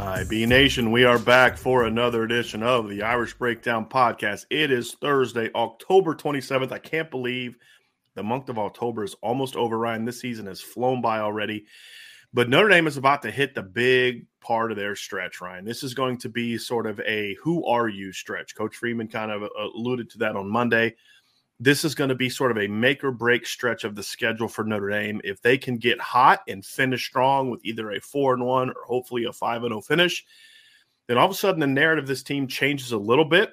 IB Nation, we are back for another edition of the Irish Breakdown Podcast. It is Thursday, October 27th. I can't believe the month of October is almost over, Ryan. This season has flown by already. But Notre Dame is about to hit the big part of their stretch, Ryan. This is going to be sort of a who are you stretch. Coach Freeman kind of uh, alluded to that on Monday this is going to be sort of a make or break stretch of the schedule for Notre Dame. If they can get hot and finish strong with either a four and one or hopefully a five and zero oh finish, then all of a sudden the narrative of this team changes a little bit,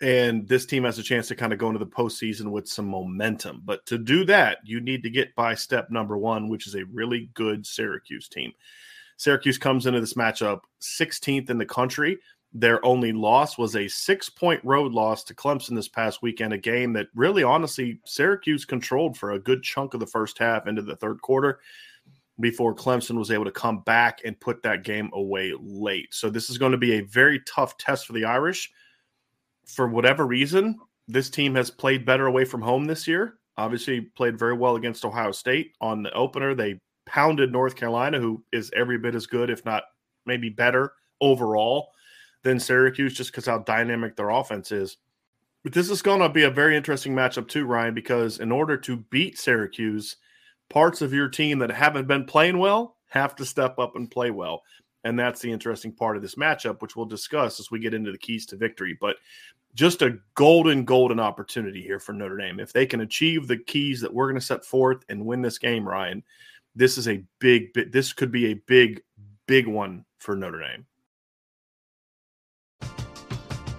and this team has a chance to kind of go into the postseason with some momentum. But to do that, you need to get by step number one, which is a really good Syracuse team. Syracuse comes into this matchup 16th in the country. Their only loss was a six point road loss to Clemson this past weekend, a game that really, honestly, Syracuse controlled for a good chunk of the first half into the third quarter before Clemson was able to come back and put that game away late. So, this is going to be a very tough test for the Irish. For whatever reason, this team has played better away from home this year. Obviously, played very well against Ohio State on the opener. They pounded North Carolina, who is every bit as good, if not maybe better overall than Syracuse just because how dynamic their offense is. But this is going to be a very interesting matchup too, Ryan, because in order to beat Syracuse, parts of your team that haven't been playing well have to step up and play well. And that's the interesting part of this matchup, which we'll discuss as we get into the keys to victory. But just a golden, golden opportunity here for Notre Dame. If they can achieve the keys that we're going to set forth and win this game, Ryan, this is a big. This could be a big, big one for Notre Dame.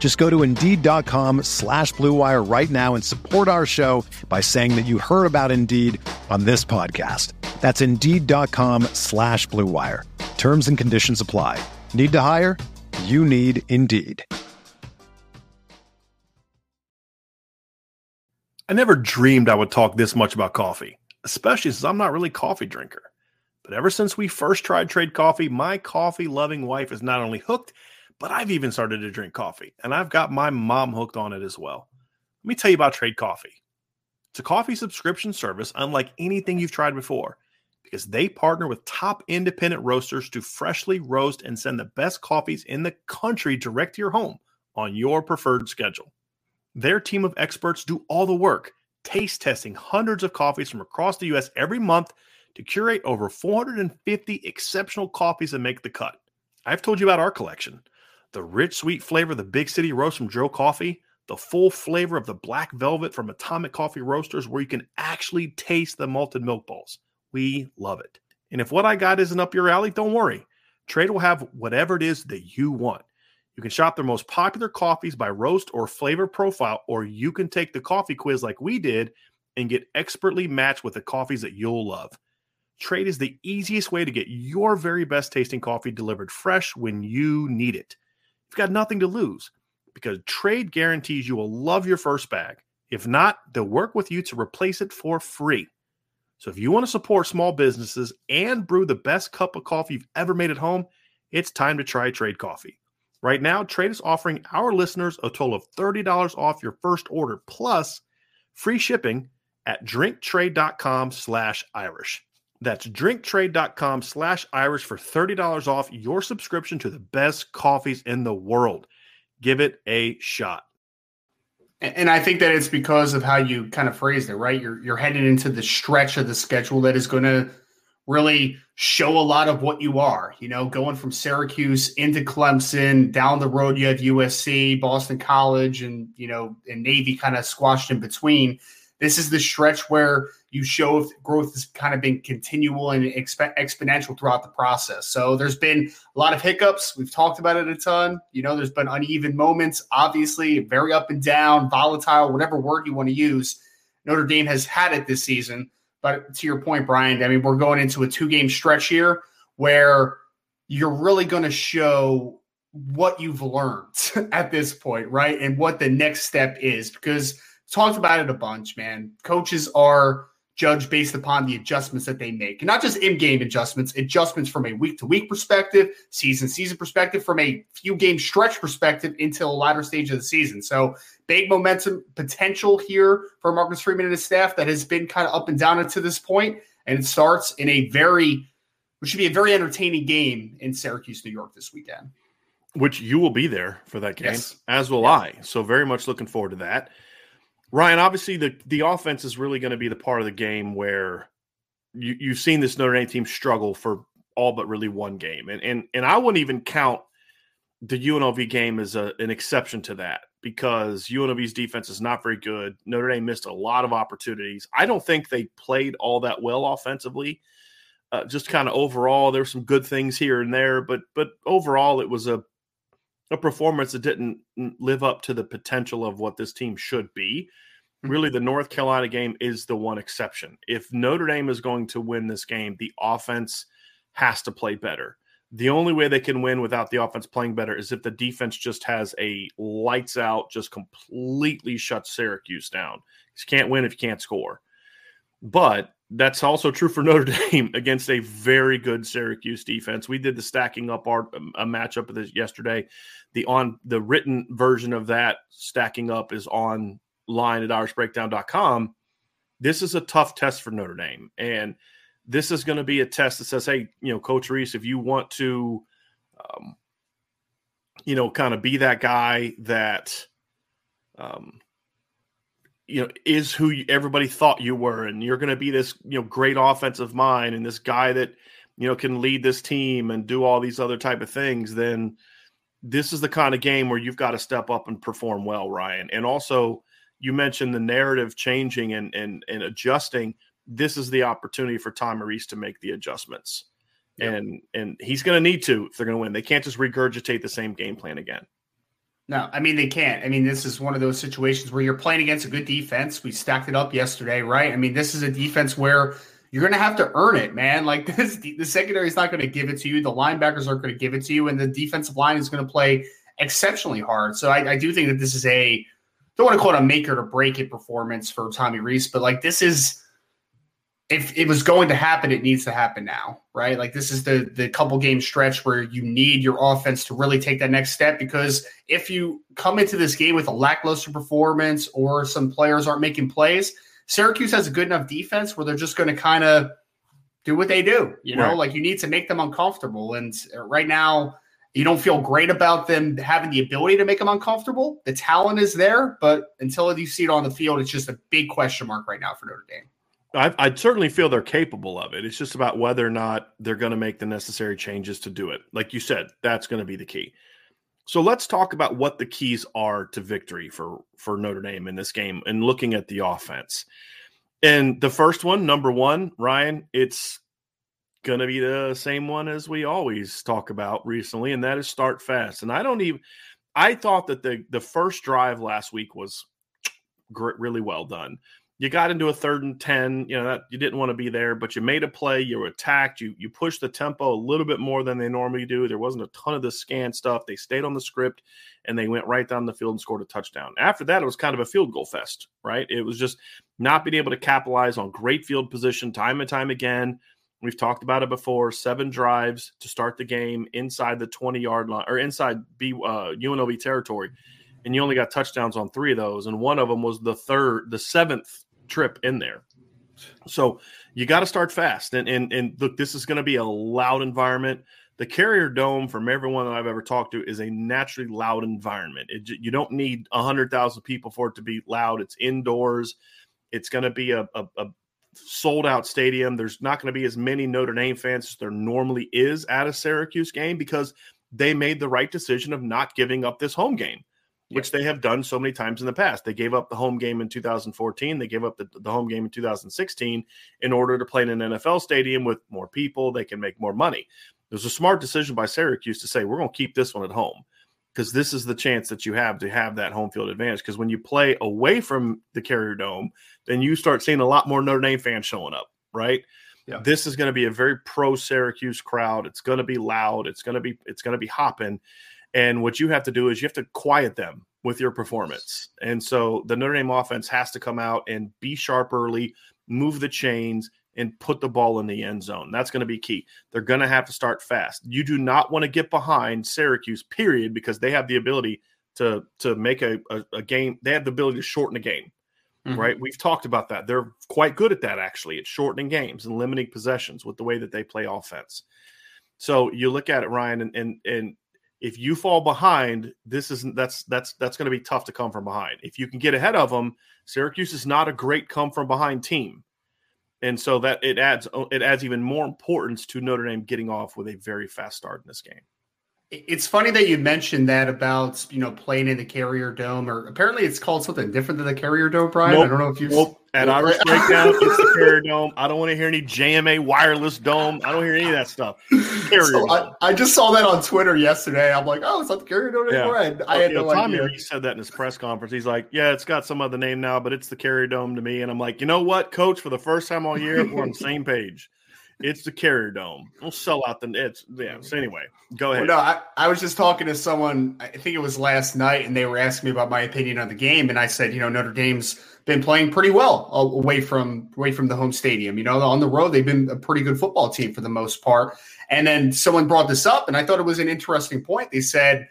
Just go to Indeed.com slash BlueWire right now and support our show by saying that you heard about Indeed on this podcast. That's Indeed.com slash BlueWire. Terms and conditions apply. Need to hire? You need Indeed. I never dreamed I would talk this much about coffee, especially since I'm not really a coffee drinker. But ever since we first tried Trade Coffee, my coffee loving wife is not only hooked – but I've even started to drink coffee and I've got my mom hooked on it as well. Let me tell you about Trade Coffee. It's a coffee subscription service unlike anything you've tried before because they partner with top independent roasters to freshly roast and send the best coffees in the country direct to your home on your preferred schedule. Their team of experts do all the work taste testing hundreds of coffees from across the U.S. every month to curate over 450 exceptional coffees that make the cut. I've told you about our collection the rich, sweet flavor of the Big City Roast from Joe Coffee, the full flavor of the Black Velvet from Atomic Coffee Roasters, where you can actually taste the malted milk balls. We love it. And if what I got isn't up your alley, don't worry. Trade will have whatever it is that you want. You can shop their most popular coffees by roast or flavor profile, or you can take the coffee quiz like we did and get expertly matched with the coffees that you'll love. Trade is the easiest way to get your very best tasting coffee delivered fresh when you need it. You've got nothing to lose because Trade guarantees you will love your first bag. If not, they'll work with you to replace it for free. So if you want to support small businesses and brew the best cup of coffee you've ever made at home, it's time to try Trade Coffee. Right now, Trade is offering our listeners a total of $30 off your first order plus free shipping at drinktrade.com slash Irish. That's drinktrade.com slash Irish for $30 off your subscription to the best coffees in the world. Give it a shot. And I think that it's because of how you kind of phrased it, right? You're you're heading into the stretch of the schedule that is going to really show a lot of what you are. You know, going from Syracuse into Clemson, down the road you have USC, Boston College, and you know, and Navy kind of squashed in between. This is the stretch where you show if growth has kind of been continual and exp- exponential throughout the process. So there's been a lot of hiccups. We've talked about it a ton. You know, there's been uneven moments, obviously, very up and down, volatile, whatever word you want to use. Notre Dame has had it this season. But to your point, Brian, I mean, we're going into a two game stretch here where you're really going to show what you've learned at this point, right? And what the next step is because talked about it a bunch, man. Coaches are judged based upon the adjustments that they make, and not just in-game adjustments, adjustments from a week-to-week perspective, season-season perspective, from a few game stretch perspective into a latter stage of the season. So big momentum potential here for Marcus Freeman and his staff that has been kind of up and down until this point, and it starts in a very, which should be a very entertaining game in Syracuse, New York this weekend. Which you will be there for that game, yes. as will yeah. I. So very much looking forward to that. Ryan, obviously the the offense is really going to be the part of the game where you, you've seen this Notre Dame team struggle for all but really one game, and and and I wouldn't even count the UNLV game as a, an exception to that because UNLV's defense is not very good. Notre Dame missed a lot of opportunities. I don't think they played all that well offensively. Uh, just kind of overall, there were some good things here and there, but but overall, it was a a performance that didn't live up to the potential of what this team should be. Mm-hmm. Really, the North Carolina game is the one exception. If Notre Dame is going to win this game, the offense has to play better. The only way they can win without the offense playing better is if the defense just has a lights out, just completely shuts Syracuse down. You can't win if you can't score. But that's also true for Notre Dame against a very good Syracuse defense. We did the stacking up our a matchup of this yesterday. The on the written version of that stacking up is online at irishbreakdown.com. This is a tough test for Notre Dame. And this is going to be a test that says, hey, you know, Coach Reese, if you want to, um, you know, kind of be that guy that, um, you know is who everybody thought you were and you're going to be this you know great offensive mind and this guy that you know can lead this team and do all these other type of things then this is the kind of game where you've got to step up and perform well ryan. And also you mentioned the narrative changing and and, and adjusting. This is the opportunity for tom Rees to make the adjustments. Yep. and and he's going to need to if they're going to win. They can't just regurgitate the same game plan again no, I mean they can't. I mean this is one of those situations where you're playing against a good defense. We stacked it up yesterday, right? I mean this is a defense where you're going to have to earn it, man. Like this, the secondary is not going to give it to you. The linebackers aren't going to give it to you, and the defensive line is going to play exceptionally hard. So I, I do think that this is a don't want to call it a maker to break it performance for Tommy Rees, but like this is if it was going to happen, it needs to happen now, right? Like this is the the couple game stretch where you need your offense to really take that next step because if you come into this game with a lackluster performance or some players aren't making plays, Syracuse has a good enough defense where they're just going to kind of do what they do. You know, right. like you need to make them uncomfortable. And right now, You don't feel great about them having the ability to make them uncomfortable. The talent is there, but until you see it on the field, it's just a big question mark right now for Notre Dame. I, I certainly feel they're capable of it. It's just about whether or not they're going to make the necessary changes to do it. Like you said, that's going to be the key. So let's talk about what the keys are to victory for for Notre Dame in this game and looking at the offense. And the first one, number one, Ryan, it's going to be the same one as we always talk about recently, and that is start fast. And I don't even, I thought that the the first drive last week was really well done. You got into a third and ten, you know that you didn't want to be there, but you made a play. You were attacked. You you pushed the tempo a little bit more than they normally do. There wasn't a ton of the scan stuff. They stayed on the script, and they went right down the field and scored a touchdown. After that, it was kind of a field goal fest, right? It was just not being able to capitalize on great field position time and time again We've talked about it before. Seven drives to start the game inside the 20 yard line or inside B, uh, UNLV territory. And you only got touchdowns on three of those. And one of them was the third, the seventh trip in there. So you got to start fast. And, and, and look, this is going to be a loud environment. The Carrier Dome, from everyone that I've ever talked to, is a naturally loud environment. It, you don't need 100,000 people for it to be loud. It's indoors. It's going to be a, a, a sold out stadium. There's not going to be as many Notre Dame fans as there normally is at a Syracuse game because they made the right decision of not giving up this home game, which they have done so many times in the past. They gave up the home game in 2014, they gave up the, the home game in 2016 in order to play in an NFL stadium with more people. They can make more money. It was a smart decision by Syracuse to say, we're going to keep this one at home because this is the chance that you have to have that home field advantage. Because when you play away from the Carrier Dome, then you start seeing a lot more Notre Dame fans showing up, right? Yeah. This is going to be a very pro Syracuse crowd. It's going to be loud. It's going to be it's going to be hopping, and what you have to do is you have to quiet them with your performance. And so the Notre Dame offense has to come out and be sharp early, move the chains, and put the ball in the end zone. That's going to be key. They're going to have to start fast. You do not want to get behind Syracuse, period, because they have the ability to to make a, a, a game. They have the ability to shorten a game, mm-hmm. right? We've talked about that. They're quite good at that, actually. It's shortening games and limiting possessions with the way that they play offense. So you look at it, Ryan, and and, and if you fall behind, this isn't that's that's that's going to be tough to come from behind. If you can get ahead of them, Syracuse is not a great come from behind team and so that it adds uh, it adds even more importance to Notre Dame getting off with a very fast start in this game. It's funny that you mentioned that about you know playing in the Carrier Dome, or apparently it's called something different than the Carrier Dome. Brian, nope. I don't know if you. Nope. At Irish Breakdown, it's the Carrier Dome. I don't want to hear any JMA wireless dome. I don't hear any of that stuff. Carrier so I, I, just saw that on Twitter yesterday. I'm like, oh, it's not the Carrier Dome anymore. Oh, yeah. I, I had no Tommy idea. said that in his press conference. He's like, yeah, it's got some other name now, but it's the Carrier Dome to me. And I'm like, you know what, Coach? For the first time all year, we're on the same page. It's the Carrier Dome. We'll sell out the. It's yeah. So mm-hmm. anyway, go ahead. Well, no, I, I was just talking to someone. I think it was last night, and they were asking me about my opinion on the game, and I said, you know, Notre Dame's been playing pretty well away from away from the home stadium. You know, on the road they've been a pretty good football team for the most part. And then someone brought this up, and I thought it was an interesting point. They said,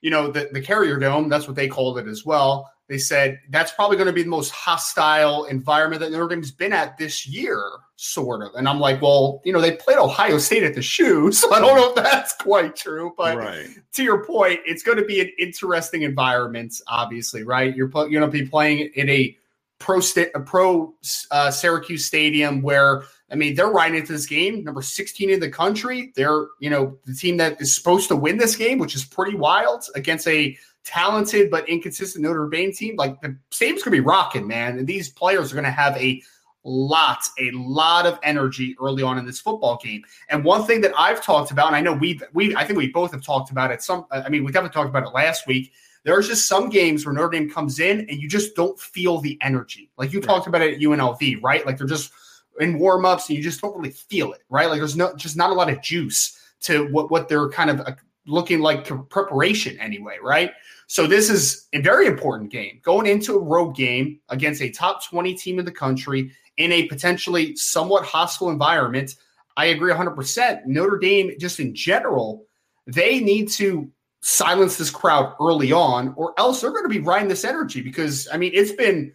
you know, the, the Carrier Dome, that's what they called it as well they said that's probably going to be the most hostile environment that Notre Dame's been at this year, sort of. And I'm like, well, you know, they played Ohio State at the shoe, so I don't know if that's quite true. But right. to your point, it's going to be an interesting environment, obviously, right? You're you're going to be playing in a pro sta- a pro uh, Syracuse stadium where I mean they're riding into this game, number 16 in the country. They're you know the team that is supposed to win this game, which is pretty wild against a talented but inconsistent Notre Dame team, like the stadium's gonna be rocking, man. And these players are gonna have a lot, a lot of energy early on in this football game. And one thing that I've talked about, and I know we we I think we both have talked about it. Some, I mean, we definitely talked about it last week. There's just some games where Notre Dame comes in and you just don't feel the energy. Like you talked about it at UNLV, right? Like they're just in warmups and you just don't really feel it, right? Like there's no just not a lot of juice to what what they're kind of uh, looking like preparation anyway, right? So this is a very important game going into a road game against a top 20 team in the country in a potentially somewhat hostile environment. I agree 100%. Notre Dame, just in general, they need to silence this crowd early on, or else they're going to be riding this energy because, I mean, it's been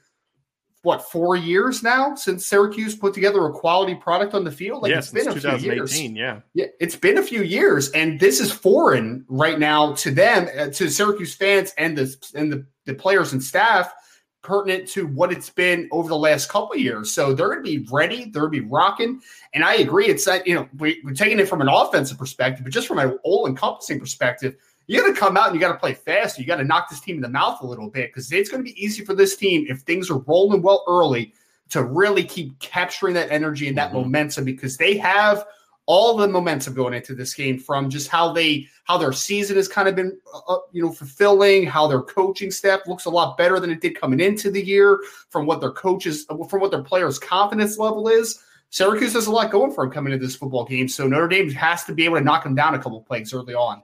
what four years now since Syracuse put together a quality product on the field. Like yeah, it's been a few years. Yeah, yeah, it's been a few years, and this is foreign right now to them, uh, to Syracuse fans and the and the, the players and staff, pertinent to what it's been over the last couple years. So they're going to be ready. They're going to be rocking. And I agree. It's that you know we, we're taking it from an offensive perspective, but just from an all encompassing perspective you got to come out and you got to play fast. You got to knock this team in the mouth a little bit because it's going to be easy for this team if things are rolling well early to really keep capturing that energy and that mm-hmm. momentum because they have all the momentum going into this game from just how they how their season has kind of been uh, uh you know fulfilling how their coaching staff looks a lot better than it did coming into the year from what their coaches from what their players confidence level is syracuse has a lot going for them coming into this football game so notre dame has to be able to knock them down a couple plays early on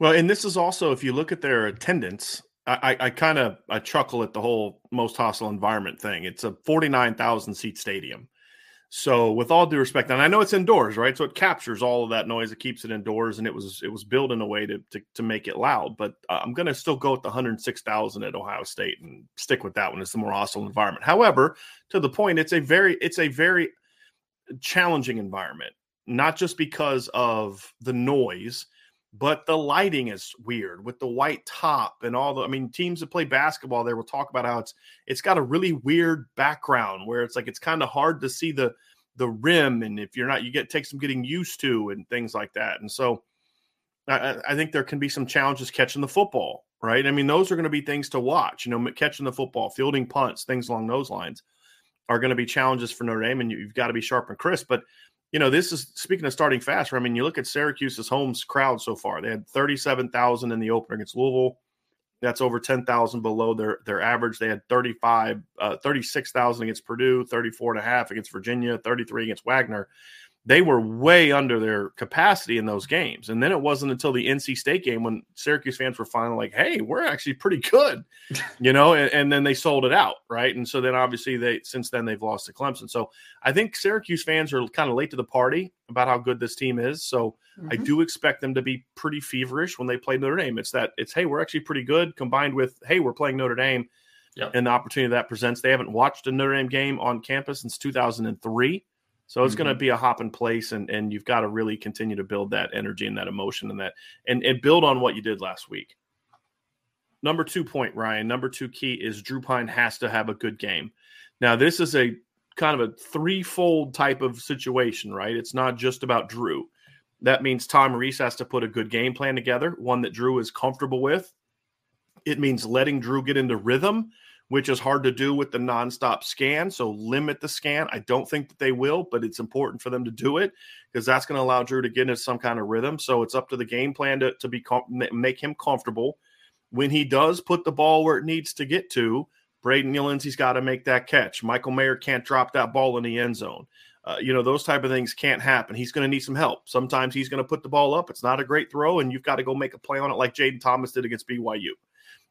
well, and this is also if you look at their attendance, I, I kind of I chuckle at the whole most hostile environment thing. It's a forty nine thousand seat stadium. So, with all due respect, and I know it's indoors, right? So it captures all of that noise. It keeps it indoors, and it was it was built in a way to to, to make it loud. But uh, I'm going to still go with the 106,000 at Ohio State and stick with that one. It's the more hostile environment. However, to the point, it's a very it's a very challenging environment, not just because of the noise, but the lighting is weird with the white top and all the i mean teams that play basketball there will talk about how it's it's got a really weird background where it's like it's kind of hard to see the the rim and if you're not you get take some getting used to and things like that. And so I, I think there can be some challenges catching the football right? I mean those are going to be things to watch you know catching the football fielding punts things along those lines are going to be challenges for notre dame and you've got to be sharp and crisp but you know, this is speaking of starting fast. I mean, you look at Syracuse's home crowd so far. They had 37,000 in the opener against Louisville. That's over 10,000 below their their average. They had 35 uh, 36,000 against Purdue, 34 and a half against Virginia, 33 against Wagner they were way under their capacity in those games. And then it wasn't until the NC State game when Syracuse fans were finally like, "Hey, we're actually pretty good," you know. And, and, then they sold it out, right? And so then obviously they since then they've lost to Clemson. So I think Syracuse fans are kind of late to the party about how good this team is. So mm-hmm. I do expect them to be pretty feverish when they play Notre Dame. It's that it's hey, we're actually pretty good, combined with hey, we're playing Notre Dame. Yep. And the opportunity that presents. They haven't watched a Notre Dame game on campus since 2003. So it's mm-hmm. going to be a hop in place, and and you've got to really continue to build that energy and that emotion and that and and build on what you did last week. Number two point, Ryan. Number two key is Drew Pyne has to have a good game. Now this is a kind of a threefold type of situation, right? It's not just about Drew. That means Tom Rees has to put a good game plan together, one that Drew is comfortable with. It means letting Drew get into rhythm which is hard to do with the nonstop scan. So limit the scan. I don't think that they will, but it's important for them to do it because that's going to allow Drew to get into some kind of rhythm. So it's up to the game plan to, to be make him comfortable. When he does put the ball where it needs to get to, Braden Lenzy's got to make that catch. Michael Mayer can't drop that ball in the end zone. Uh, you know those type of things can't happen. He's going to need some help. Sometimes he's going to put the ball up. It's not a great throw, and you've got to go make a play on it like Jayden Thomas did against BYU,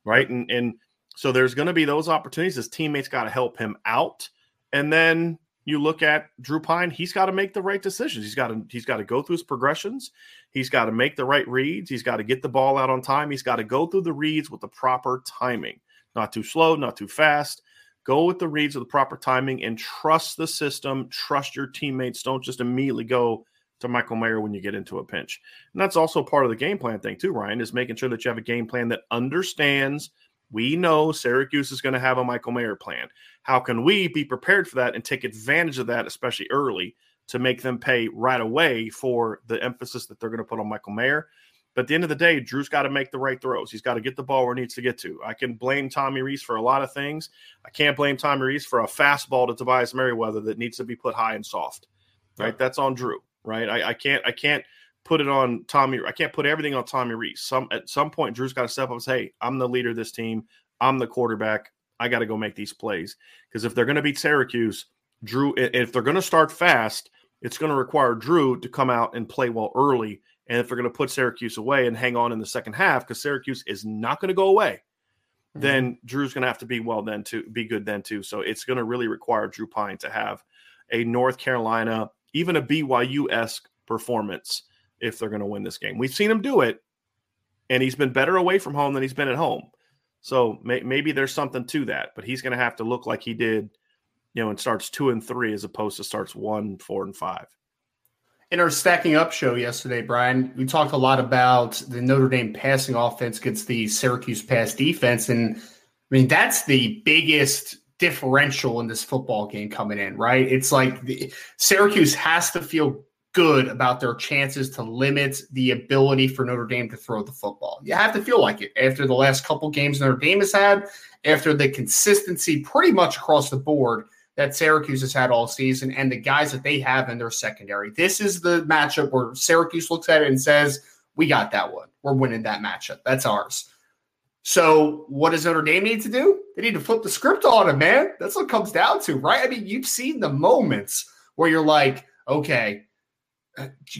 right? And and so there's going to be those opportunities. His teammates got to help him out, and then you look at Drew Pyne, He's got to make the right decisions. He's got to he's got to go through his progressions. He's got to make the right reads. He's got to get the ball out on time. He's got to go through the reads with the proper timing, not too slow, not too fast. Go with the reads with the proper timing and trust the system. Trust your teammates. Don't just immediately go to Michael Mayer when you get into a pinch. And that's also part of the game plan thing too, Ryan, is making sure that you have a game plan that understands we know Syracuse is going to have a Michael Mayer plan. How can we be prepared for that and take advantage of that, especially early, to make them pay right away for the emphasis that they're going to put on Michael Mayer? But at the end of the day, Drew's got to make the right throws. He's got to get the ball where he needs to get to. I can blame Tommy Rees for a lot of things. I can't blame Tommy Rees for a fastball to Tobias Merriweather that needs to be put high and soft. Right? That's on Drew. Right? I, I can't. I can't put it on Tommy. I can't put everything on Tommy Rees. Some at some point, Drew's got to step up and say, "Hey, I'm the leader of this team. I'm the quarterback. I got to go make these plays." Because if they're going to beat Syracuse, Drew, if they're going to start fast, it's going to require Drew to come out and play well early. And if they're going to put Syracuse away and hang on in the second half, because Syracuse is not going to go away, mm-hmm. then Drew's going to have to be well then to be good then too. So it's going to really require Drew Pyne to have a North Carolina, even a BYU esque performance if they're going to win this game. We've seen him do it, and he's been better away from home than he's been at home. So may, maybe there's something to that, but he's going to have to look like he did you know, and starts two and three as opposed to starts one, four, and five. In our stacking up show yesterday, Brian, we talked a lot about the Notre Dame passing offense against the Syracuse pass defense. And I mean, that's the biggest differential in this football game coming in, right? It's like the, Syracuse has to feel good about their chances to limit the ability for Notre Dame to throw the football. You have to feel like it after the last couple games Notre Dame has had, after the consistency pretty much across the board that Syracuse has had all season and the guys that they have in their secondary. This is the matchup where Syracuse looks at it and says, We got that one. We're winning that matchup. That's ours. So, what does Notre Dame need to do? They need to flip the script on him, man. That's what comes down to, right? I mean, you've seen the moments where you're like, okay,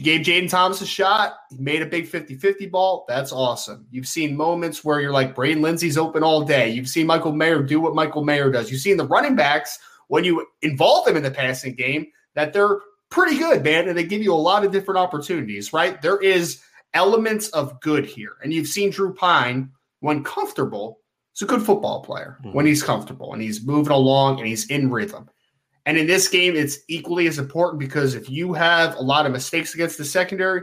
gave Jayden Thomas a shot. He made a big 50 50 ball. That's awesome. You've seen moments where you're like, Braden Lenzy's open all day. You've seen Michael Mayer do what Michael Mayer does. You've seen the running backs when you involve them in the passing game that they're pretty good, man, and they give you a lot of different opportunities, right? There is elements of good here. And you've seen Drew Pyne, when comfortable, is a good football player mm-hmm. when he's comfortable and he's moving along and he's in rhythm. And in this game, it's equally as important because if you have a lot of mistakes against the secondary,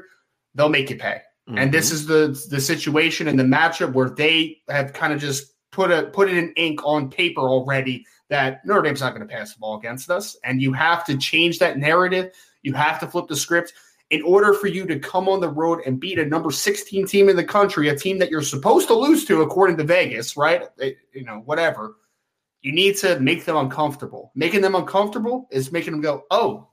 they'll make you pay. Mm-hmm. And this mm-hmm. is the the situation and the matchup where they have kind of just put a put it in ink on paper already that Notre Dame's not going to pass the ball against us. And you have to change that narrative. You have to flip the script in order for you to come on the road and beat a number 16 team in the country, a team that you're supposed to lose to according to Vegas, right? You know, whatever. You need to make them uncomfortable. Making them uncomfortable is making them go, oh,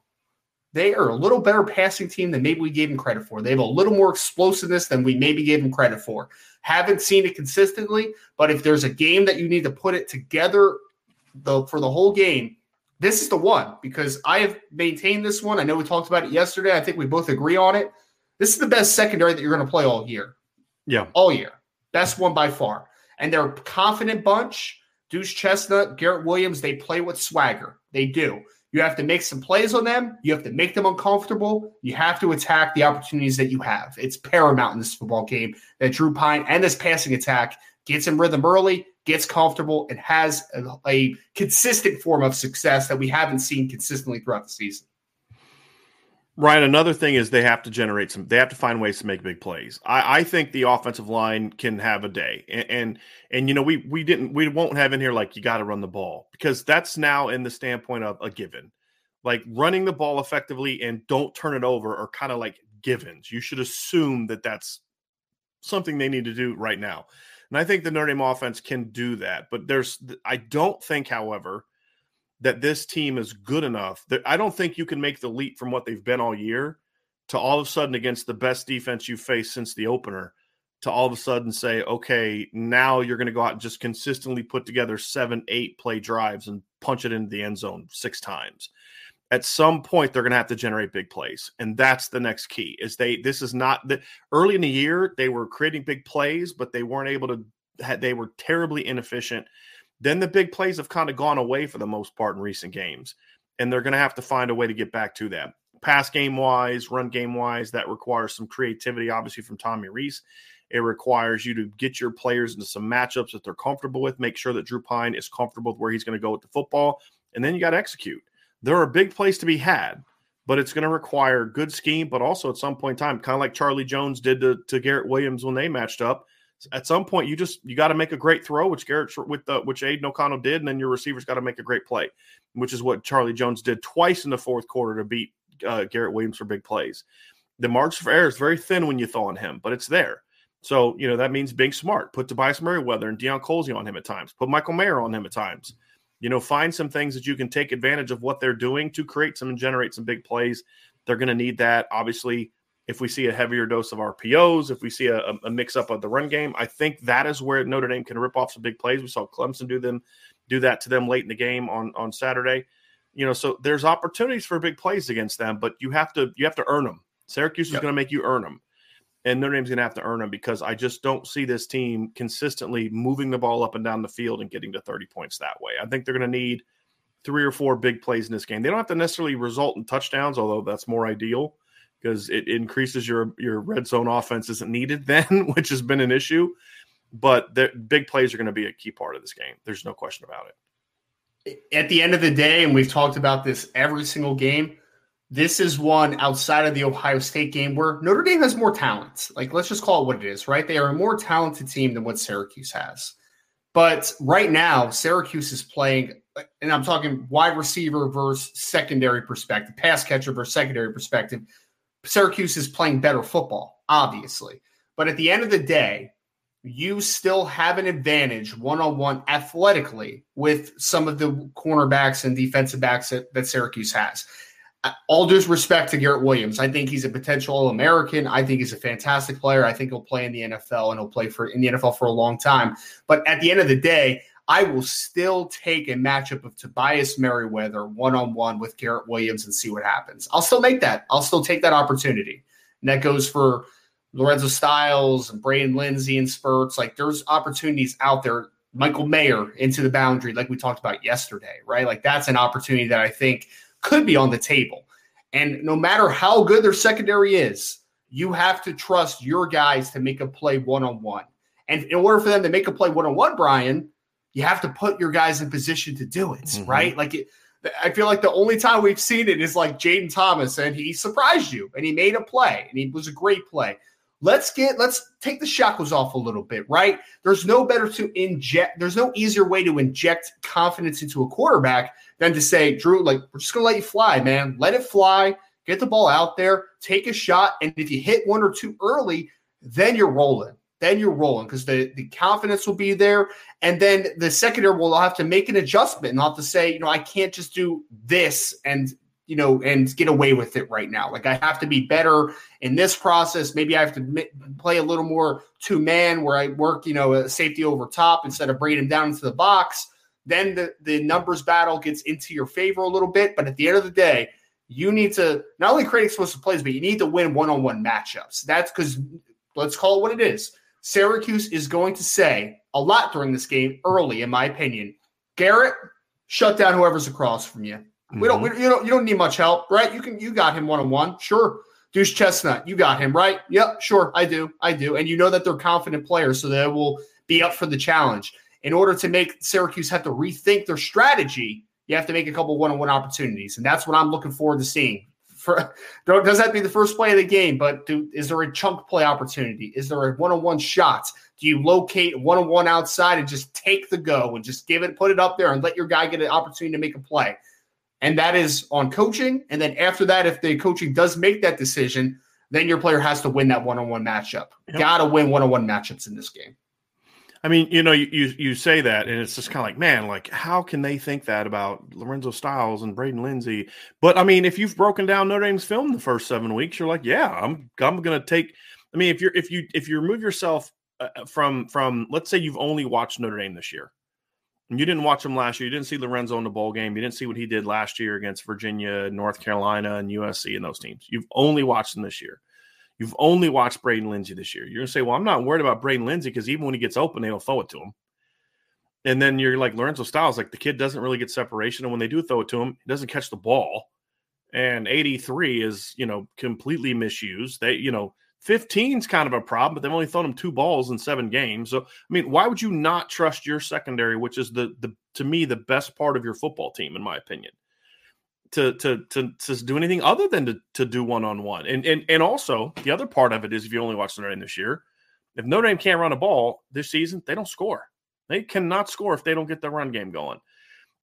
they are a little better passing team than maybe we gave them credit for. They have a little more explosiveness than we maybe gave them credit for. Haven't seen it consistently, but if there's a game that you need to put it together the, for the whole game, this is the one because I have maintained this one. I know we talked about it yesterday. I think we both agree on it. This is the best secondary that you're going to play all year. Yeah. All year. Best one by far. And they're a confident bunch. Duce Chestnut, Garrett Williams, they play with swagger. They do. You have to make some plays on them. You have to make them uncomfortable. You have to attack the opportunities that you have. It's paramount in this football game that Drew Pyne and this passing attack gets in rhythm early, gets comfortable, and has a, a consistent form of success that we haven't seen consistently throughout the season. Ryan, another thing is they have to generate some. They have to find ways to make big plays. I, I think the offensive line can have a day, and, and, and you know we we didn't we won't have in here like you got to run the ball because that's now in the standpoint of a given. Like running the ball effectively and don't turn it over are kind of like givens. You should assume that that's something they need to do right now, and I think the Notre Dame offense can do that. But there's I don't think, however that this team is good enough that I don't think you can make the leap from what they've been all year to all of a sudden against the best defense you've faced since the opener to all of a sudden say, okay, now you're going to go out and just consistently put together seven, eight play drives and punch it into the end zone six times. At some point, they're going to have to generate big plays, and that's the next key. Is they this is not the early in the year they were creating big plays, but they weren't able to. They were terribly inefficient then the big plays have kind of gone away for the most part in recent games, and they're going to have to find a way to get back to that. Pass game wise, run game wise, that requires some creativity, obviously, from Tommy Rees. It requires you to get your players into some matchups that they're comfortable with, make sure that Drew Pyne is comfortable with where he's going to go with the football, and then you got to execute. There are big plays to be had, but it's going to require good scheme, but also at some point in time, kind of like Charlie Jones did to, to Garrett Williams when they matched up at some point you just you got to make a great throw, which Garrett with the which Aidan O'Connell did, and then your receivers got to make a great play, which is what Charlie Jones did twice in the fourth quarter to beat uh, Garrett Williams for big plays. The margin for error is very thin when you throw on him, but it's there. So you know that means being smart. Put Tobias Merriweather and Deion Colzie on him at times. Put Michael Mayer on him at times. You know, find some things that you can take advantage of what they're doing to create some and generate some big plays. They're going to need that. Obviously, if we see a heavier dose of RPOs, if we see a, a, mix up of the run game, I think that is where Notre Dame can rip off some big plays. We saw Clemson do them, do that to them late in the game on on Saturday. You know, so there's opportunities for big plays against them, but you have to you have to earn them. Syracuse is yep. going to make you earn them, and Notre Dame's going to have to earn them because I just don't see this team consistently moving the ball up and down the field and getting to 30 points that way. I think they're going to need three or four big plays in this game. They don't have to necessarily result in touchdowns, although that's more ideal because it increases your your red zone offense isn't needed then, which has been an issue. But the big plays are going to be a key part of this game. There's no question about it. at the end of the day, and we've talked about this every single game, this is one outside of the Ohio State game where Notre Dame has more talent. Like, let's just call it what it is, right? They are a more talented team than what Syracuse has. But right now, Syracuse is playing, and I'm talking wide receiver versus secondary perspective, pass catcher versus secondary perspective. Syracuse is playing better football, obviously. But at the end of the day, you still have an advantage one on one athletically with some of the cornerbacks and defensive backs that, that Syracuse has. Uh, all due respect to Garrett Williams, I think he's a potential All American. I think he's a fantastic player. I think he'll play in the NFL and he'll play for in the NFL for a long time. But at the end of the day, I will still take a matchup of Tobias Merriweather one on one with Garrett Williams and see what happens. I'll still make that. I'll still take that opportunity. And that goes for Lorenzo Styles and Braden Lenzy and spurts. Like there's opportunities out there. Michael Mayer into the boundary, like we talked about yesterday, right? Like that's an opportunity that I think could be on the table. And no matter how good their secondary is, you have to trust your guys to make a play one on one. And in order for them to make a play one on one, Brian, you have to put your guys in position to do it, mm-hmm. right? Like it, I feel like the only time we've seen it is like Jayden Thomas, and he surprised you and he made a play and he was a great play. Let's get let's take the shackles off a little bit right? There's no better to inject there's no easier way to inject confidence into a quarterback than to say drew like we're just gonna let you fly man. Let it fly. Get the ball out there. Take a shot and if you hit one or two early then you're rolling then you're rolling because the, the confidence will be there. And then the secondary will have to make an adjustment and have to say, you know, I can't just do this and you know, and get away with it right now. Like I have to be better in this process. Maybe I have to play a little more two man where I work, you know, a safety over top instead of bringing him down into the box. Then the, the numbers battle gets into your favor a little bit. But at the end of the day, you need to not only create explosive plays, but you need to win one on one matchups. That's because let's call it what it is. Syracuse is going to say a lot during this game early, in my opinion. Garrett, shut down whoever's across from you. Mm-hmm. We don't, we, you don't, you don't need much help, right? You can, you got him one on one, sure. Duce Chestnut, you got him, right? Yep, sure, I do, I do, and you know that they're confident players, so they will be up for the challenge. In order to make Syracuse have to rethink their strategy, you have to make a couple one-on-one opportunities, and that's what I'm looking forward to seeing. For does that be the first play of the game? But do, is there a chunk play opportunity? Is there a one-on-one shot? Do you locate one-on-one outside and just take the go and just give it, put it up there, and let your guy get an opportunity to make a play? and that is on coaching. And then after that, if the coaching does make that decision, then your player has to win that one-on-one matchup. Yep. Got to win one-on-one matchups in this game. I mean, you know, you, you, you say that, and it's just kind of like, man, like how can they think that about Lorenzo Styles and Braden Lenzy? But I mean, if you've broken down Notre Dame's film the first seven weeks, you're like, yeah, I'm I'm gonna take. I mean, if you're if you if you remove yourself uh, from from let's say you've only watched Notre Dame this year, you didn't watch him last year. You didn't see Lorenzo in the bowl game. You didn't see what he did last year against Virginia, North Carolina, and USC and those teams. You've only watched them this year. You've only watched Braden Lenzy this year. You're gonna say, "Well, I'm not worried about Braden Lenzy because even when he gets open, they don't throw it to him." And then you're like Lorenzo Styles, like the kid doesn't really get separation, and when they do throw it to him, he doesn't catch the ball. And 83 is, you know, completely misused. They, you know, 15 is kind of a problem, but they've only thrown him two balls in seven games. So, I mean, why would you not trust your secondary, which is the the to me the best part of your football team, in my opinion, to to to to do anything other than to to do one on one? And and and also the other part of it is if you only watch Notre Dame this year, if Notre Dame can't run a ball this season, they don't score. They cannot score if they don't get the run game going.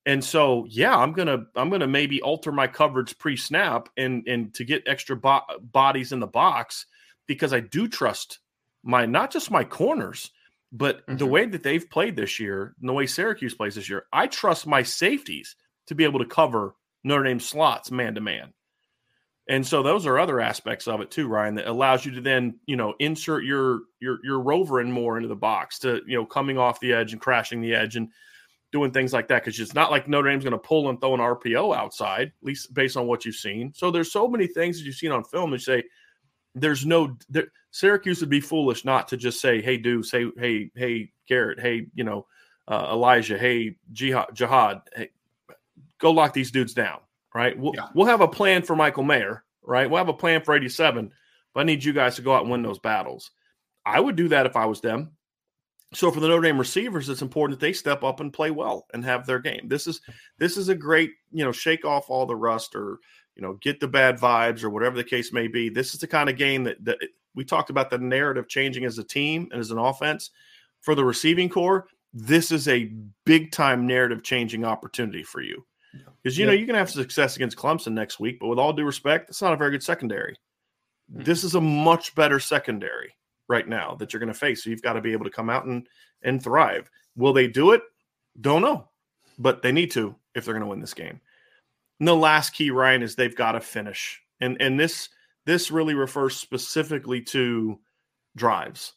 And so, yeah, I'm gonna I'm gonna maybe alter my coverage pre snap and and to get extra bo- bodies in the box because I do trust my not just my corners, but mm-hmm. the way that they've played this year, and the way Syracuse plays this year, I trust my safeties to be able to cover Notre Dame slots man to man. And so those are other aspects of it too, Ryan, that allows you to then, you know, insert your your your rover in more into the box to, you know, coming off the edge and crashing the edge and doing things like that. Cause it's not like Notre Dame's to pull and throw an RPO outside, at least based on what you've seen. So there's so many things that you've seen on film and say, there's no there, Syracuse would be foolish not to just say, "Hey, Duce, hey, hey, hey, Garrett, hey, you know, uh, Elijah, hey, Jihad, Jihad, hey, go lock these dudes down." Right? We'll yeah. we'll have a plan for Michael Mayer. Right? We'll have a plan for eighty seven, but I need you guys to go out and win those battles. I would do that if I was them. So for the Notre Dame receivers, it's important that they step up and play well and have their game. This is this is a great, you know, shake off all the rust or you know, get the bad vibes or whatever the case may be. This is the kind of game that, that we talked about the narrative changing as a team and as an offense for the receiving core. This is a big time narrative changing opportunity for you because you know you can have success against Clemson next week, but with all due respect, it's not a very good secondary. Mm-hmm. This is a much better secondary right now that you're going to face. So you've got to be able to come out and and thrive. Will they do it? Don't know, but they need to if they're going to win this game. And the last key, Ryan, is they've got to finish. And and this this really refers specifically to drives,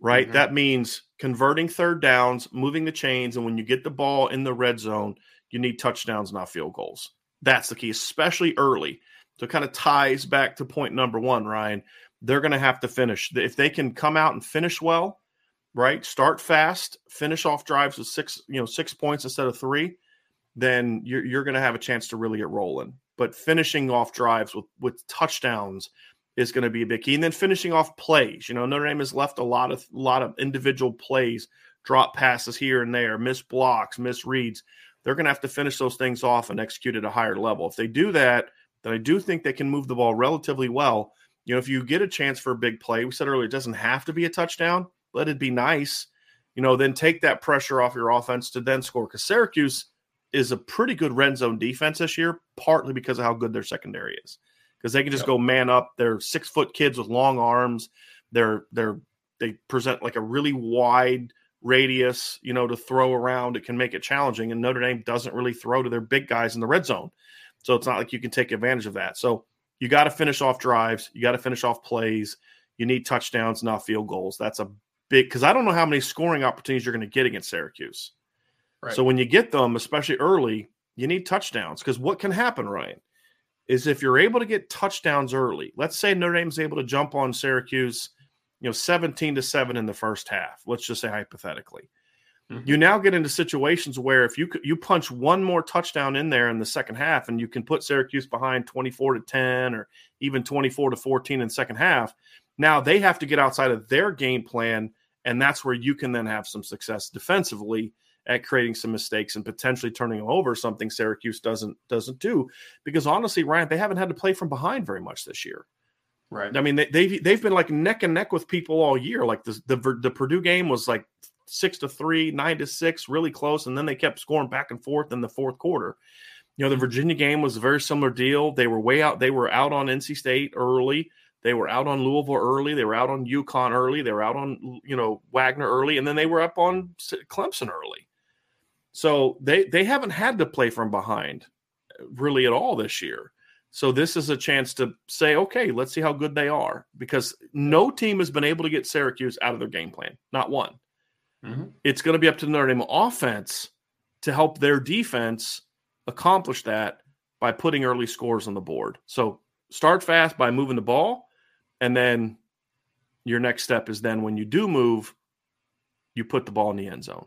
right? Mm-hmm. That means converting third downs, moving the chains, and when you get the ball in the red zone, you need touchdowns, not field goals. That's the key, especially early. So kind of ties back to point number one, Ryan. They're going to have to finish. If they can come out and finish well, right? Start fast, finish off drives with six, you know, six points instead of three then you're, you're going to have a chance to really get rolling. But finishing off drives with, with touchdowns is going to be a big key. And then finishing off plays. You know, Notre Dame has left a lot of a lot of individual plays, drop passes here and there, missed blocks, missed reads. They're going to have to finish those things off and execute at a higher level. If they do that, then I do think they can move the ball relatively well. You know, if you get a chance for a big play, we said earlier, it doesn't have to be a touchdown. Let it be nice. You know, then take that pressure off your offense to then score. Because Syracuse is a pretty good red zone defense this year, partly because of how good their secondary is. Because they can just yep. go man up. They're six foot kids with long arms. They're they're they present like a really wide radius, you know, to throw around. It can make it challenging. And Notre Dame doesn't really throw to their big guys in the red zone. So it's not like you can take advantage of that. So you got to finish off drives. You got to finish off plays. You need touchdowns, not field goals. That's a big because I don't know how many scoring opportunities you're going to get against Syracuse. Right. So when you get them, especially early, you need touchdowns because what can happen, Ryan, is if you're able to get touchdowns early. Let's say Notre Dame's able to jump on Syracuse, you know, 17 to 7 in the first half. Let's just say hypothetically. Mm-hmm. You now get into situations where if you you punch one more touchdown in there in the second half and you can put Syracuse behind 24 to 10 or even 24 to 14 in the second half, now they have to get outside of their game plan and that's where you can then have some success defensively at creating some mistakes and potentially turning them over something Syracuse doesn't doesn't do because honestly Ryan they haven't had to play from behind very much this year. Right. I mean they, they've they've been like neck and neck with people all year. Like the the, the Purdue game was like six to three, nine to six, really close, and then they kept scoring back and forth in the fourth quarter. You know the hmm. Virginia game was a very similar deal. They were way out. They were out on NC State early. They were out on Louisville early. They were out on UConn early. They were out on you know Wagner early, and then they were up on Clemson early. So they they haven't had to play from behind really at all this year. So this is a chance to say, okay, let's see how good they are because no team has been able to get Syracuse out of their game plan, not one. Mm-hmm. It's going to be up to the Notre Dame offense to help their defense accomplish that by putting early scores on the board. So start fast by moving the ball, and then your next step is then when you do move, you put the ball in the end zone.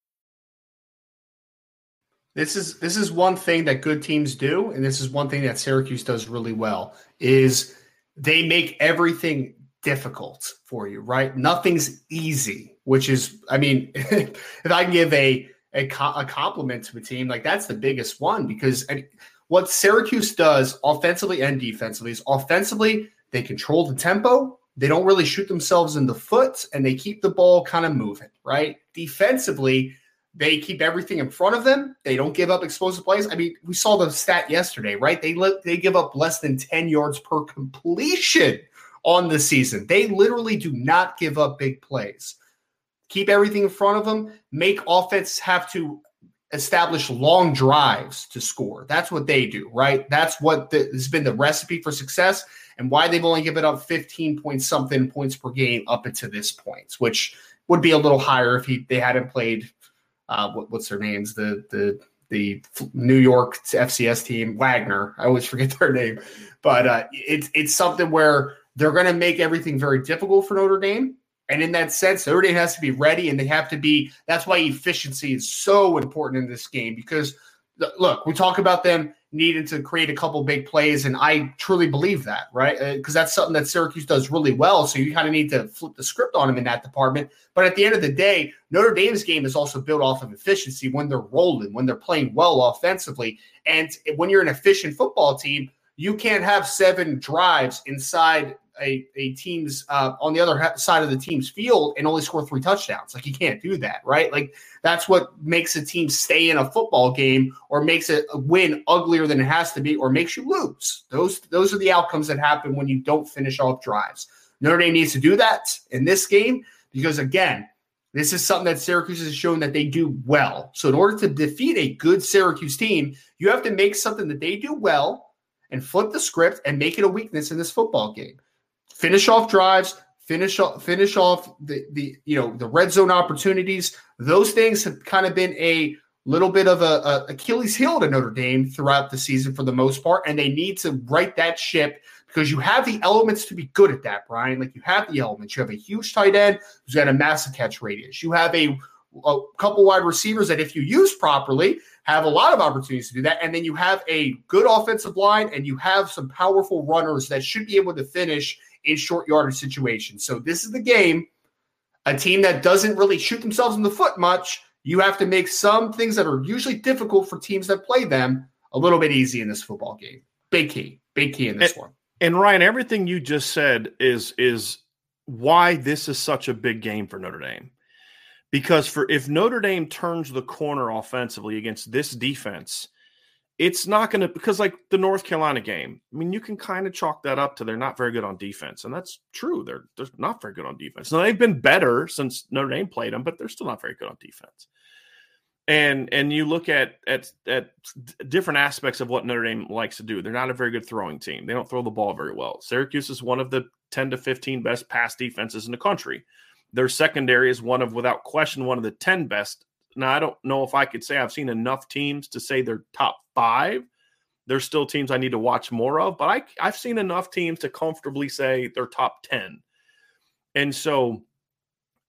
This is this is one thing that good teams do, and this is one thing that Syracuse does really well is they make everything difficult for you, right? Nothing's easy, which is, I mean, if I can give a a, a compliment to a team, like that's the biggest one because I what Syracuse does offensively and defensively is offensively they control the tempo, they don't really shoot themselves in the foot, and they keep the ball kind of moving, right? Defensively they keep everything in front of them. They don't give up explosive plays. I mean, we saw the stat yesterday, right? They let, they give up less than 10 yards per completion on the season. They literally do not give up big plays. Keep everything in front of them, make offense have to establish long drives to score. That's what they do, right? That's what the, has been the recipe for success and why they've only given up 15 point something points per game up until this point, which would be a little higher if he, they hadn't played uh, what, what's their names? The the the New York FCS team, Wagner. I always forget their name, but uh, it's it's something where they're going to make everything very difficult for Notre Dame. And in that sense, Notre Dame has to be ready, and they have to be. That's why efficiency is so important in this game because look, we talk about them needing to create a couple big plays, and I truly believe that, right? Because uh, that's something that Syracuse does really well. So you kind of need to flip the script on them in that department. But at the end of the day, Notre Dame's game is also built off of efficiency when they're rolling, when they're playing well offensively, and when you're an efficient football team. You can't have seven drives inside a, a team's uh, on the other side of the team's field and only score three touchdowns. Like you can't do that, right? Like that's what makes a team stay in a football game or makes a win uglier than it has to be or makes you lose. Those those are the outcomes that happen when you don't finish off drives. Notre Dame needs to do that in this game because again, this is something that Syracuse has shown that they do well. So in order to defeat a good Syracuse team, you have to make something that they do well and flip the script and make it a weakness in this football game finish off drives, finish off finish off the the you know the red zone opportunities. Those things have kind of been a little bit of a, a, Achilles heel to Notre Dame throughout the season for the most part, and they need to right that ship because you have the elements to be good at that, Brian. Like you have the elements. You have a huge tight end who's got a massive catch radius. You have a, a couple wide receivers that, if you use properly, have a lot of opportunities to do that. And then you have a good offensive line, and you have some powerful runners that should be able to finish in short yardage situations. So this is the game. A team that doesn't really shoot themselves in the foot much, you have to make some things that are usually difficult for teams that play them a little bit easy in this football game. Big key, big key in this and, one. And Ryan, everything you just said is is why this is such a big game for Notre Dame. Because for if Notre Dame turns the corner offensively against this defense, it's not going to because like the North Carolina game. I mean, you can kind of chalk that up to they're not very good on defense, and that's true. They're they're not very good on defense. Now they've been better since Notre Dame played them, but they're still not very good on defense. And and you look at at at different aspects of what Notre Dame likes to do. They're not a very good throwing team. They don't throw the ball very well. Syracuse is one of the ten to fifteen best pass defenses in the country. Their secondary is one of, without question, one of the ten best now, I don't know if I could say I've seen enough teams to say they're top five. There's still teams I need to watch more of, but I, I've seen enough teams to comfortably say they're top 10. And so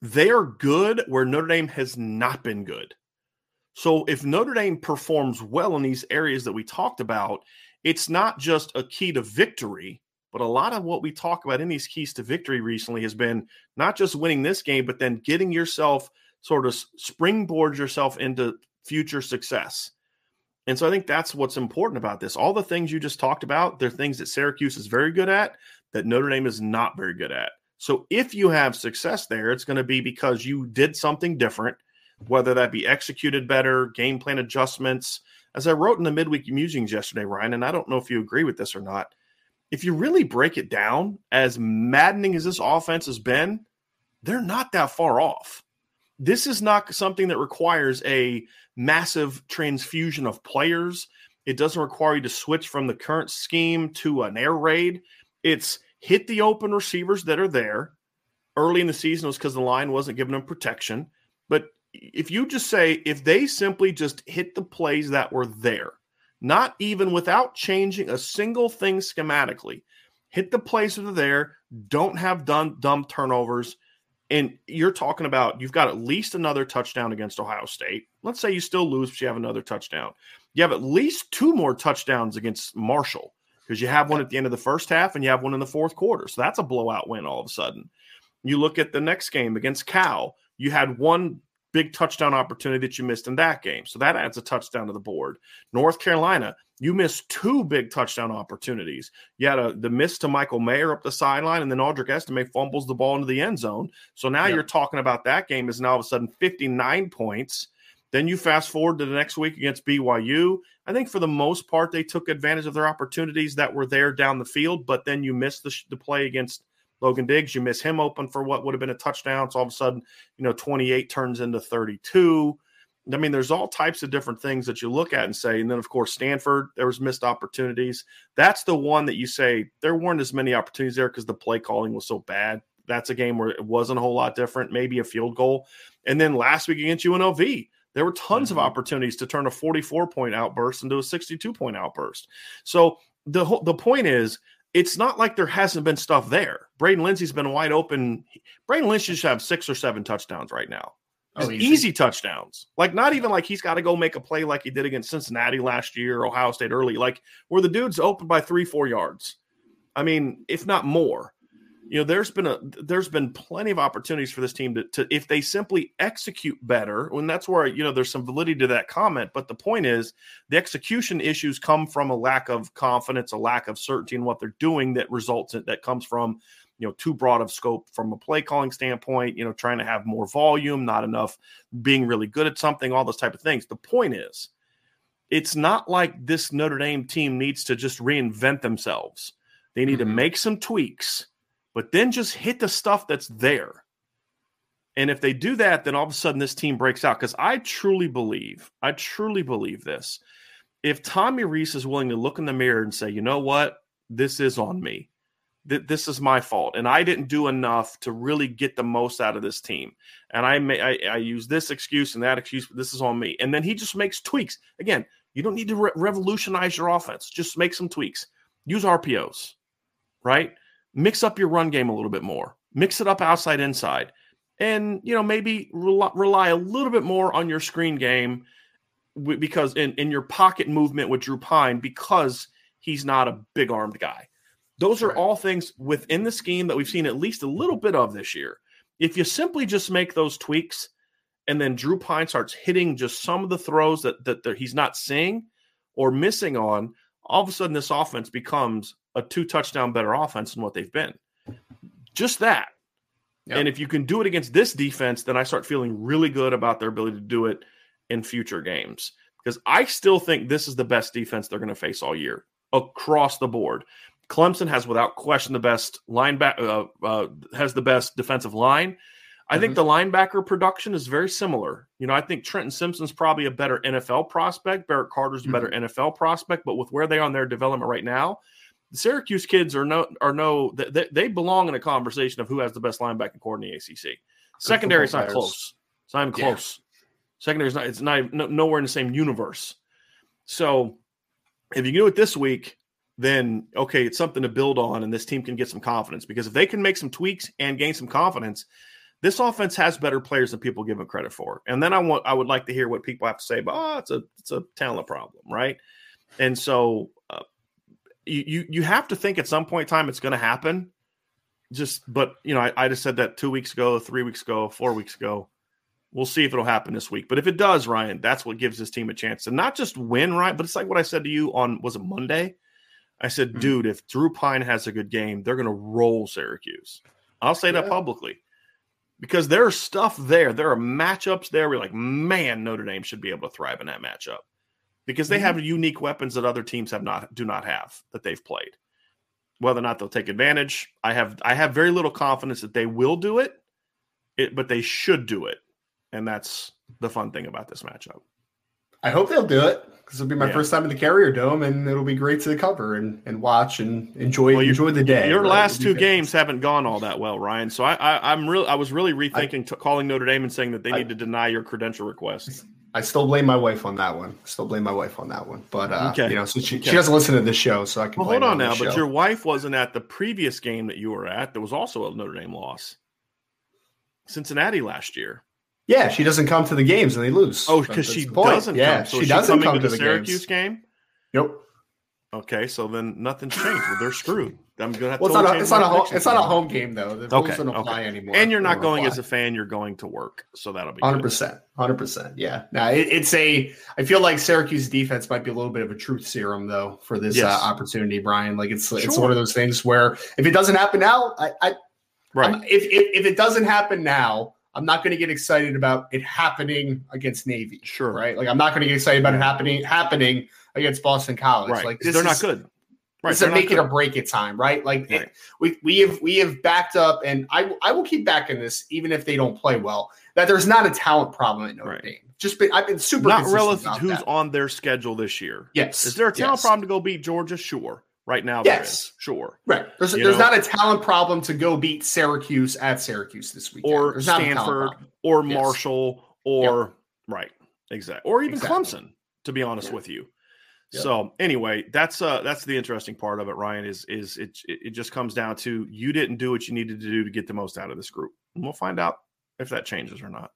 they are good where Notre Dame has not been good. So if Notre Dame performs well in these areas that we talked about, it's not just a key to victory, but a lot of what we talk about in these keys to victory recently has been not just winning this game, but then getting yourself – sort of springboard yourself into future success. And so I think that's what's important about this. All the things you just talked about, they're things that Syracuse is very good at that Notre Dame is not very good at. So if you have success there, it's going to be because you did something different, whether that be executed better, game plan adjustments. As I wrote in the midweek musings yesterday, Ryan, and I don't know if you agree with this or not. If you really break it down, as maddening as this offense has been, they're not that far off this is not something that requires a massive transfusion of players. It doesn't require you to switch from the current scheme to an air raid. It's hit the open receivers that are there. Early in the season was because the line wasn't giving them protection. But if you just say, if they simply just hit the plays that were there, not even without changing a single thing schematically, hit the plays that are there, don't have dumb, dumb turnovers, and you're talking about you've got at least another touchdown against Ohio State. Let's say you still lose, but you have another touchdown. You have at least two more touchdowns against Marshall because you have one at the end of the first half and you have one in the fourth quarter. So that's a blowout win all of a sudden. You look at the next game against Cal, you had one big touchdown opportunity that you missed in that game. So that adds a touchdown to the board. North Carolina, you missed two big touchdown opportunities. You had a, the miss to Michael Mayer up the sideline, and then Audric Estime fumbles the ball into the end zone. So now yep. you're talking about that game is now all of a sudden 59 points. Then you fast forward to the next week against BYU. I think for the most part, they took advantage of their opportunities that were there down the field, but then you missed the, the play against Logan Diggs. You miss him open for what would have been a touchdown. So all of a sudden, you know, 28 turns into 32. I mean, there's all types of different things that you look at and say. And then, of course, Stanford, there was missed opportunities. That's the one that you say there weren't as many opportunities there because the play calling was so bad. That's a game where it wasn't a whole lot different, maybe a field goal. And then last week against UNLV, there were tons mm-hmm. of opportunities to turn a 44 point outburst into a 62 point outburst. So the the point is, it's not like there hasn't been stuff there. Braden Lenzy's been wide open. Braden Lenzy should have six or seven touchdowns right now. Oh, easy. easy. touchdowns. Like not even like he's got to go make a play like he did against Cincinnati last year, Ohio State early, like where the dude's open by three, four yards. I mean, if not more you know there's been a there's been plenty of opportunities for this team to, to if they simply execute better and that's where you know there's some validity to that comment but the point is the execution issues come from a lack of confidence a lack of certainty in what they're doing that results in that comes from you know too broad of scope from a play calling standpoint you know trying to have more volume not enough being really good at something all those type of things the point is it's not like this notre dame team needs to just reinvent themselves they need mm-hmm. to make some tweaks but then just hit the stuff that's there. And if they do that, then all of a sudden this team breaks out. Because I truly believe, I truly believe this. If Tommy Rees is willing to look in the mirror and say, you know what, this is on me, Th- this is my fault, and I didn't do enough to really get the most out of this team, and I may I, I use this excuse and that excuse, but this is on me. And then he just makes tweaks. Again, you don't need to re- revolutionize your offense; just make some tweaks. Use RPOs, right? Mix up your run game a little bit more, mix it up outside inside, and you know maybe rely a little bit more on your screen game because in, in your pocket movement with Drew Pyne because he's not a big armed guy. Those are all things within the scheme that we've seen at least a little bit of this year. If you simply just make those tweaks and then Drew Pyne starts hitting just some of the throws that, that, that he's not seeing or missing on, all of a sudden this offense becomes a two touchdown better offense than what they've been. Just that. Yep. And if you can do it against this defense, then I start feeling really good about their ability to do it in future games. Because I still think this is the best defense they're going to face all year across the board. Clemson has, without question, the best linebacker, uh, uh, has the best defensive line. I mm-hmm. think the linebacker production is very similar. You know, I think Trenton Simpson's probably a better NFL prospect. Barrett Carter's a better mm-hmm. NFL prospect, but with where they are in their development right now, the Syracuse kids are no are no they, they belong in a conversation of who has the best linebacking core in the ACC. Secondary is not close. It's not even close. Yeah. Secondary is not. It's not no, nowhere in the same universe. So if you do it this week, then okay, it's something to build on, and this team can get some confidence because if they can make some tweaks and gain some confidence, this offense has better players than people give them credit for. And then I want I would like to hear what people have to say But oh, ah, it's a it's a talent problem, right? And so you you have to think at some point in time it's going to happen. Just, but you know, I, I just said that two weeks ago, three weeks ago, four weeks ago. We'll see if it'll happen this week. But if it does, Ryan, that's what gives this team a chance to not just win, right? But it's like what I said to you on was it Monday? I said, mm-hmm. dude, if Drew Pyne has a good game, they're going to roll Syracuse. I'll say yeah. that publicly because there's stuff there. There are matchups there We're like, man, Notre Dame should be able to thrive in that matchup because they mm-hmm. have unique weapons that other teams have not do not have that they've played. Whether or not they'll take advantage, I have I have very little confidence that they will do it, it but they should do it. and that's the fun thing about this matchup. I hope they'll do it because it'll be my Yeah. first time in the Carrier Dome, and it'll be great to cover and, and watch and enjoy Well, you- enjoy the day. Your right? last two games haven't gone all that well, Ryan. So I, I I'm real. I was really rethinking t- calling Notre Dame and saying that they I- need to deny your credential request. I still blame my wife on that one. Still blame my wife on that one. But uh, Okay. you know, so she, Okay. she doesn't listen to this show, so I can. Well, hold on now, but show. your wife wasn't at the previous game that you were at. There was also a Notre Dame loss. Cincinnati last year. yeah, she doesn't come to the games and they lose. Oh, because she doesn't. Yeah, come. So she doesn't come to to the, the Syracuse games. game. Nope. Okay, so then nothing's changed. Well, they're screwed. I'm gonna have to Well, it's not a it's not a home, it's not a home game though. The rules Okay, don't apply okay. anymore. And you're not going apply. as a fan. You're going to work, so that'll be 100. percent hundred percent. Yeah. Now it, it's a. I feel like Syracuse defense might be a little bit of a truth serum though for this Yes. uh, opportunity, Brian. Like it's it's one of those things where if it doesn't happen now, I, I Right. I'm- if, if if it doesn't happen now, I'm not going to get excited about it happening against Navy. Sure. Right. Like I'm not going to get excited about it happening happening against Boston College. Right. Like this they're not good. Right. It's a make it or break it time, right? Like it- Right. we we have we have backed up, and I I will keep backing this even if they don't play well. That there's not a talent problem at Notre Right. Dame. Just been I've been super Not relative to who's that. on their schedule this year. Yes, Is there a talent yes. problem to go beat Georgia? Sure. Right now, there Yes. is. Sure. Right. There's You there's know? not a talent problem to go beat Syracuse at Syracuse this weekend. Or there's not a talent Stanford, or Yes. Marshall, or right, exactly, or even Exactly. Clemson. To be honest Yeah. with you. So anyway, that's uh that's the interesting part of it. Ryan is is it it just comes down to you didn't do what you needed to do to get the most out of this group, and we'll find out if that changes or not.